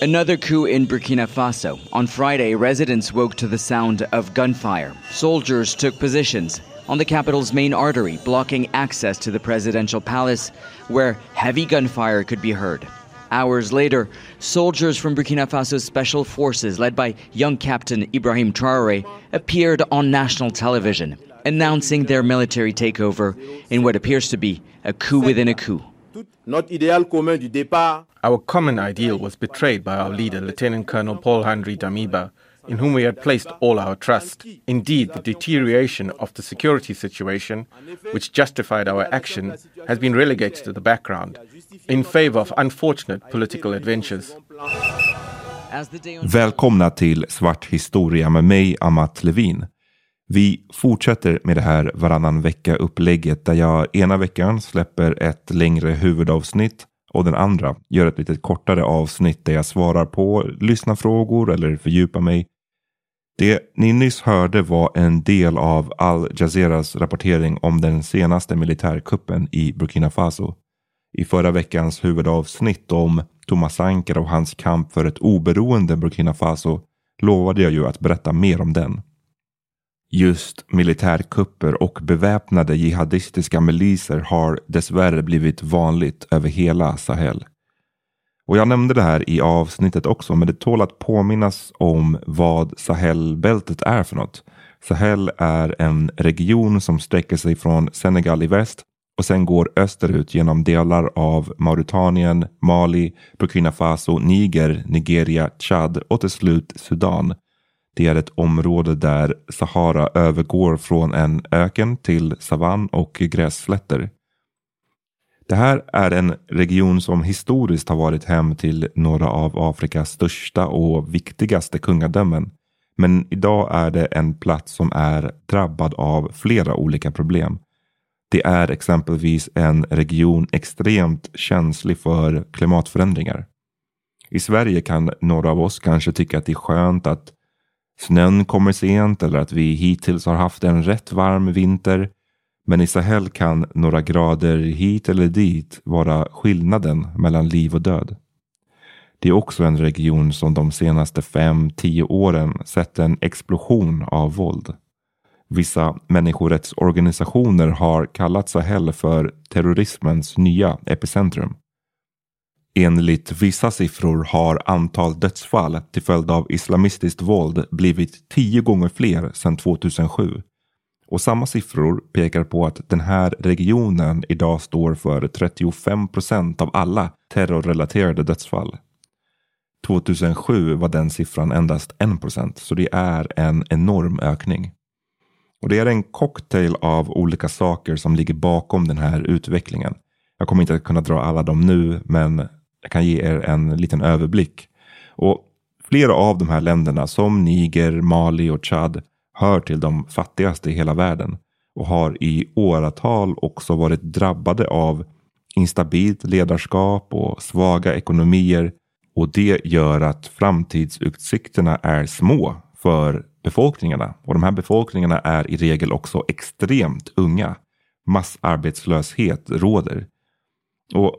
Another coup in Burkina Faso. On Friday, residents woke to the sound of gunfire. Soldiers took positions on the capital's main artery, blocking access to the presidential palace, where heavy gunfire could be heard. Hours later, soldiers from Burkina Faso's special forces, led by young Captain Ibrahim Traore, appeared on national television, announcing their military takeover in what appears to be a coup within a coup. Notre idéal commun du départ Our common ideal was betrayed by our leader, Lieutenant Colonel Paul Henry Damiba, in whom we had placed all our trust. Indeed, the deterioration of the security situation, which justified our action, has been relegated to the background in favor of unfortunate political adventures. As the day Välkomna till Svart historia med mig, Amat Levin. Vi fortsätter med det här varannan vecka upplägget där jag ena veckan släpper ett längre huvudavsnitt och den andra gör ett lite kortare avsnitt där jag svarar på lyssnarfrågor eller fördjupar mig. Det ni nyss hörde var en del av Al Jazeeras rapportering om den senaste militärkuppen i Burkina Faso. I förra veckans huvudavsnitt om Thomas Anker och hans kamp för ett oberoende Burkina Faso lovade jag ju att berätta mer om den. Just militärkupper och beväpnade jihadistiska miliser har dessvärre blivit vanligt över hela Sahel. Och jag nämnde det här i avsnittet också, men det tål att påminnas om vad Sahelbältet är för något. Sahel är en region som sträcker sig från Senegal i väst och sen går österut genom delar av Mauritanien, Mali, Burkina Faso, Niger, Nigeria, Chad och till slut Sudan. Det är ett område där Sahara övergår från en öken till savann och grässlätter. Det här är en region som historiskt har varit hem till några av Afrikas största och viktigaste kungadömen. Men idag är det en plats som är drabbad av flera olika problem. Det är exempelvis en region extremt känslig för klimatförändringar. I Sverige kan några av oss kanske tycka att det är skönt att snön kommer sent eller att vi hittills har haft en rätt varm vinter. Men i Sahel kan några grader hit eller dit vara skillnaden mellan liv och död. Det är också en region som de senaste 5-10 åren sett en explosion av våld. Vissa människorättsorganisationer har kallat Sahel för terrorismens nya epicentrum. Enligt vissa siffror har antal dödsfall till följd av islamistiskt våld blivit tio gånger fler sedan 2007. Och samma siffror pekar på att den här regionen idag står för 35 procent av alla terrorrelaterade dödsfall. 2007 var den siffran endast 1 procent, så det är en enorm ökning. Och Det är en cocktail av olika saker som ligger bakom den här utvecklingen. Jag kommer inte att kunna dra alla dem nu, men jag kan ge er en liten överblick. Och Flera av de här länderna som Niger, Mali och Chad hör till de fattigaste i hela världen och har i åratal också varit drabbade av instabilt ledarskap och svaga ekonomier och det gör att framtidsutsikterna är små för befolkningarna. Och de här befolkningarna är i regel också extremt unga. Massarbetslöshet råder. Och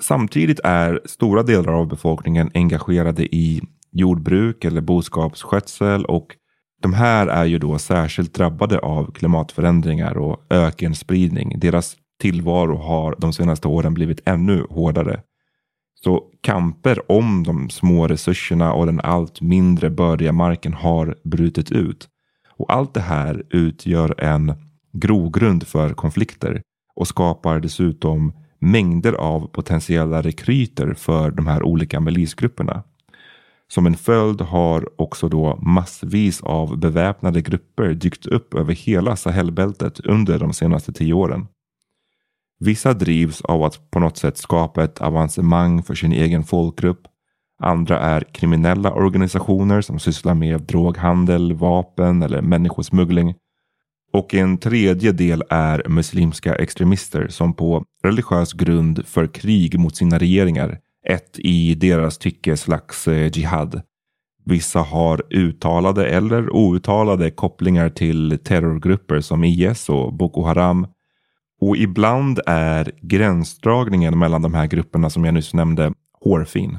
samtidigt är stora delar av befolkningen engagerade i jordbruk eller boskapsskötsel och de här är ju då särskilt drabbade av klimatförändringar och ökenspridning. Deras tillvaro har de senaste åren blivit ännu hårdare. Så kamper om de små resurserna och den allt mindre bördiga marken har brutit ut. Och allt det här utgör en grogrund för konflikter och skapar dessutom mängder av potentiella rekryter för de här olika milisgrupperna. Som en följd har också då massvis av beväpnade grupper dykt upp över hela Sahelbältet under de senaste tio åren. Vissa drivs av att på något sätt skapa ett avancemang för sin egen folkgrupp. Andra är kriminella organisationer som sysslar med droghandel, vapen eller människosmuggling. Och en tredje del är muslimska extremister som på religiös grund för krig mot sina regeringar. Ett i deras tycke slags eh, jihad. Vissa har uttalade eller outtalade kopplingar till terrorgrupper som IS och Boko Haram och ibland är gränsdragningen mellan de här grupperna som jag nyss nämnde hårfin.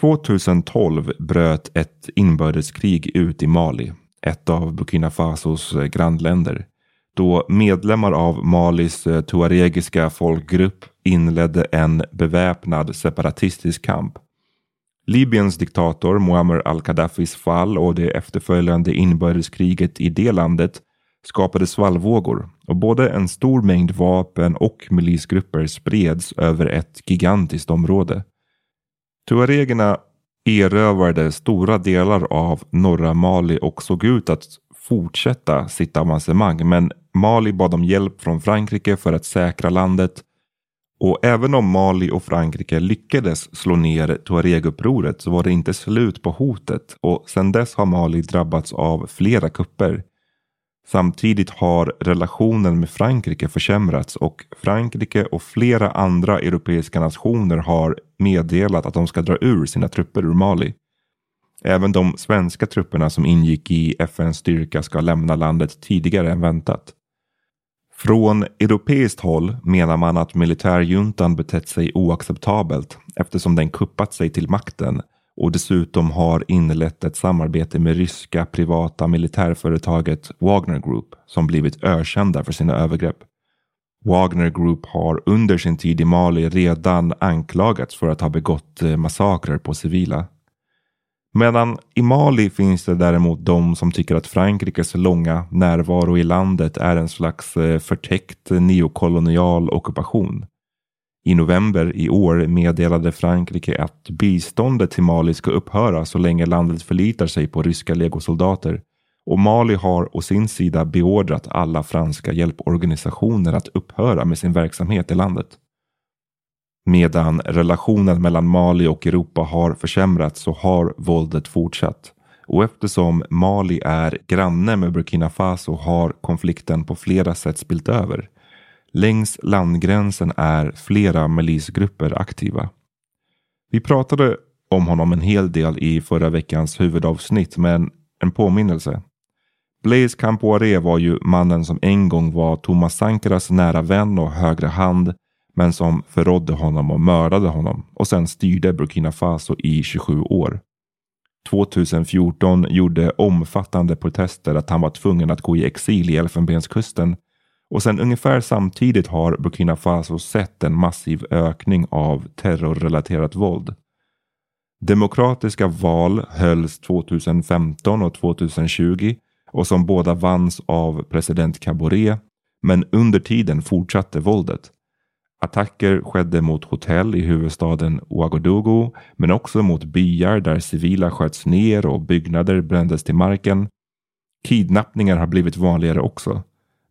2012 bröt ett inbördeskrig ut i Mali, ett av Burkina Fasos eh, grannländer, då medlemmar av Malis eh, tuaregiska folkgrupp inledde en beväpnad separatistisk kamp. Libyens diktator Muammar al-Gaddafis fall och det efterföljande inbördeskriget i det landet skapade svallvågor och både en stor mängd vapen och milisgrupper spreds över ett gigantiskt område. Tuaregerna erövrade stora delar av norra Mali och såg ut att fortsätta sitt avancemang. Men Mali bad om hjälp från Frankrike för att säkra landet. Och även om Mali och Frankrike lyckades slå ner Tuaregupproret så var det inte slut på hotet. Och sedan dess har Mali drabbats av flera kupper. Samtidigt har relationen med Frankrike försämrats och Frankrike och flera andra europeiska nationer har meddelat att de ska dra ur sina trupper ur Mali. Även de svenska trupperna som ingick i FNs styrka ska lämna landet tidigare än väntat. Från europeiskt håll menar man att militärjuntan betett sig oacceptabelt eftersom den kuppat sig till makten och dessutom har inlett ett samarbete med ryska privata militärföretaget Wagner Group som blivit ökända för sina övergrepp. Wagner Group har under sin tid i Mali redan anklagats för att ha begått eh, massakrer på civila. Medan i Mali finns det däremot de som tycker att Frankrikes långa närvaro i landet är en slags eh, förtäckt neokolonial ockupation. I november i år meddelade Frankrike att biståndet till Mali ska upphöra så länge landet förlitar sig på ryska legosoldater. Och Mali har å sin sida beordrat alla franska hjälporganisationer att upphöra med sin verksamhet i landet. Medan relationen mellan Mali och Europa har försämrats så har våldet fortsatt. Och eftersom Mali är granne med Burkina Faso har konflikten på flera sätt spilt över. Längs landgränsen är flera milisgrupper aktiva. Vi pratade om honom en hel del i förra veckans huvudavsnitt men en påminnelse. Blaise Campoare var ju mannen som en gång var Thomas Sankaras nära vän och högra hand men som förrådde honom och mördade honom och sen styrde Burkina Faso i 27 år. 2014 gjorde omfattande protester att han var tvungen att gå i exil i Elfenbenskusten och sen ungefär samtidigt har Burkina Faso sett en massiv ökning av terrorrelaterat våld. Demokratiska val hölls 2015 och 2020 och som båda vanns av president Kabore. Men under tiden fortsatte våldet. Attacker skedde mot hotell i huvudstaden Ouagadougou men också mot byar där civila sköts ner och byggnader brändes till marken. Kidnappningar har blivit vanligare också.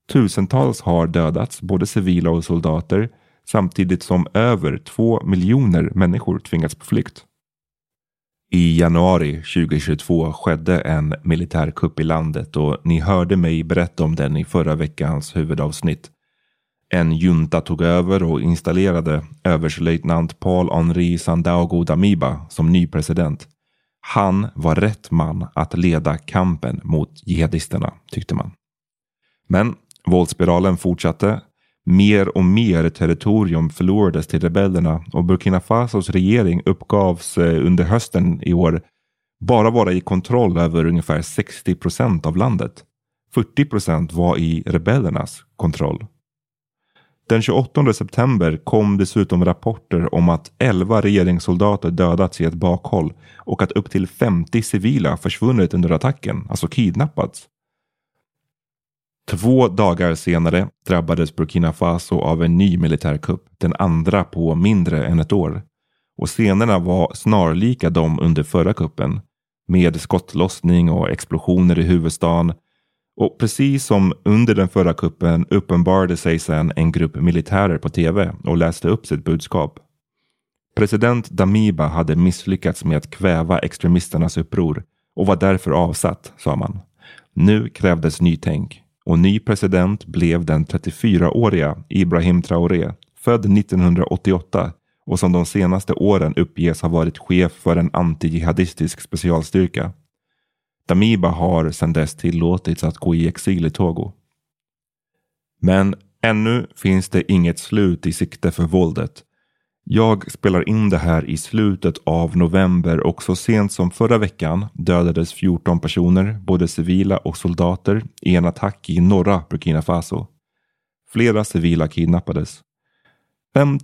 Tusentals har dödats, både civila och soldater, samtidigt som över två miljoner människor tvingats på flykt. I januari 2022 skedde en militärkupp i landet och ni hörde mig berätta om den i förra veckans huvudavsnitt. En junta tog över och installerade överstelöjtnant Paul-Henri Sandaogo Damiba som ny president. Han var rätt man att leda kampen mot jihadisterna, tyckte man. Men våldsspiralen fortsatte Mer och mer territorium förlorades till rebellerna och Burkina Fasos regering uppgavs eh, under hösten i år bara vara i kontroll över ungefär 60 procent av landet. 40 procent var i rebellernas kontroll. Den 28 september kom dessutom rapporter om att 11 regeringssoldater dödats i ett bakhåll och att upp till 50 civila försvunnit under attacken, alltså kidnappats. Två dagar senare drabbades Burkina Faso av en ny militärkupp, den andra på mindre än ett år. Och scenerna var snarlika de under förra kuppen, med skottlossning och explosioner i huvudstaden. Och precis som under den förra kuppen uppenbarade sig sedan en grupp militärer på tv och läste upp sitt budskap. President Damiba hade misslyckats med att kväva extremisternas uppror och var därför avsatt, sa man. Nu krävdes nytänk och ny president blev den 34-åriga Ibrahim Traoré, född 1988 och som de senaste åren uppges ha varit chef för en anti-jihadistisk specialstyrka. Damiba har sedan dess tillåtits att gå i exil i Togo. Men ännu finns det inget slut i sikte för våldet jag spelar in det här i slutet av november och så sent som förra veckan dödades 14 personer, både civila och soldater, i en attack i norra Burkina Faso. Flera civila kidnappades. 5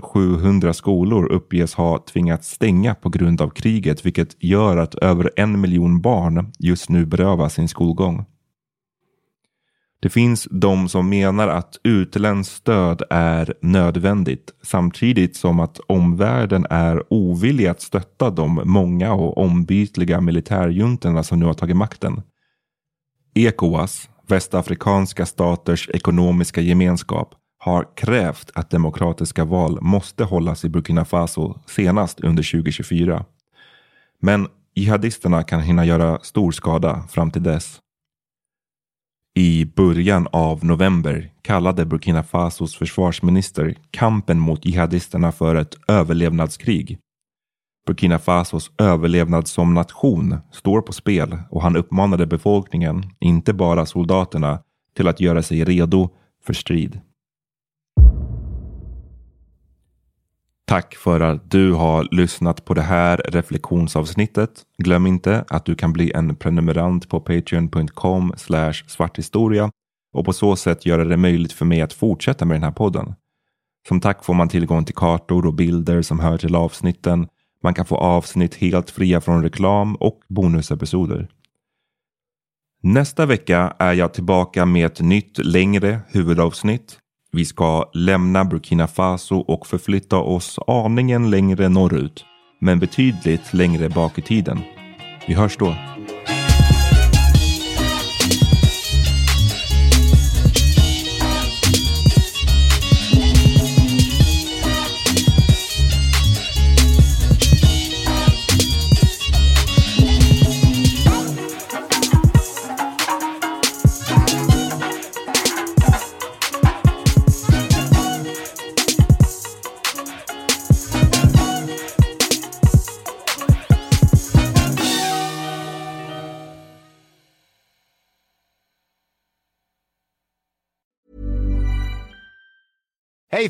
700 skolor uppges ha tvingats stänga på grund av kriget vilket gör att över en miljon barn just nu berövas sin skolgång. Det finns de som menar att utländskt stöd är nödvändigt samtidigt som att omvärlden är ovillig att stötta de många och ombytliga militärjuntorna som nu har tagit makten. Ecowas, västafrikanska staters ekonomiska gemenskap, har krävt att demokratiska val måste hållas i Burkina Faso senast under 2024. Men jihadisterna kan hinna göra stor skada fram till dess. I början av november kallade Burkina Fasos försvarsminister kampen mot jihadisterna för ett överlevnadskrig. Burkina Fasos överlevnad som nation står på spel och han uppmanade befolkningen, inte bara soldaterna, till att göra sig redo för strid. Tack för att du har lyssnat på det här reflektionsavsnittet. Glöm inte att du kan bli en prenumerant på patreon.com svarthistoria och på så sätt göra det möjligt för mig att fortsätta med den här podden. Som tack får man tillgång till kartor och bilder som hör till avsnitten. Man kan få avsnitt helt fria från reklam och bonusepisoder. Nästa vecka är jag tillbaka med ett nytt längre huvudavsnitt vi ska lämna Burkina Faso och förflytta oss aningen längre norrut, men betydligt längre bak i tiden. Vi hörs då.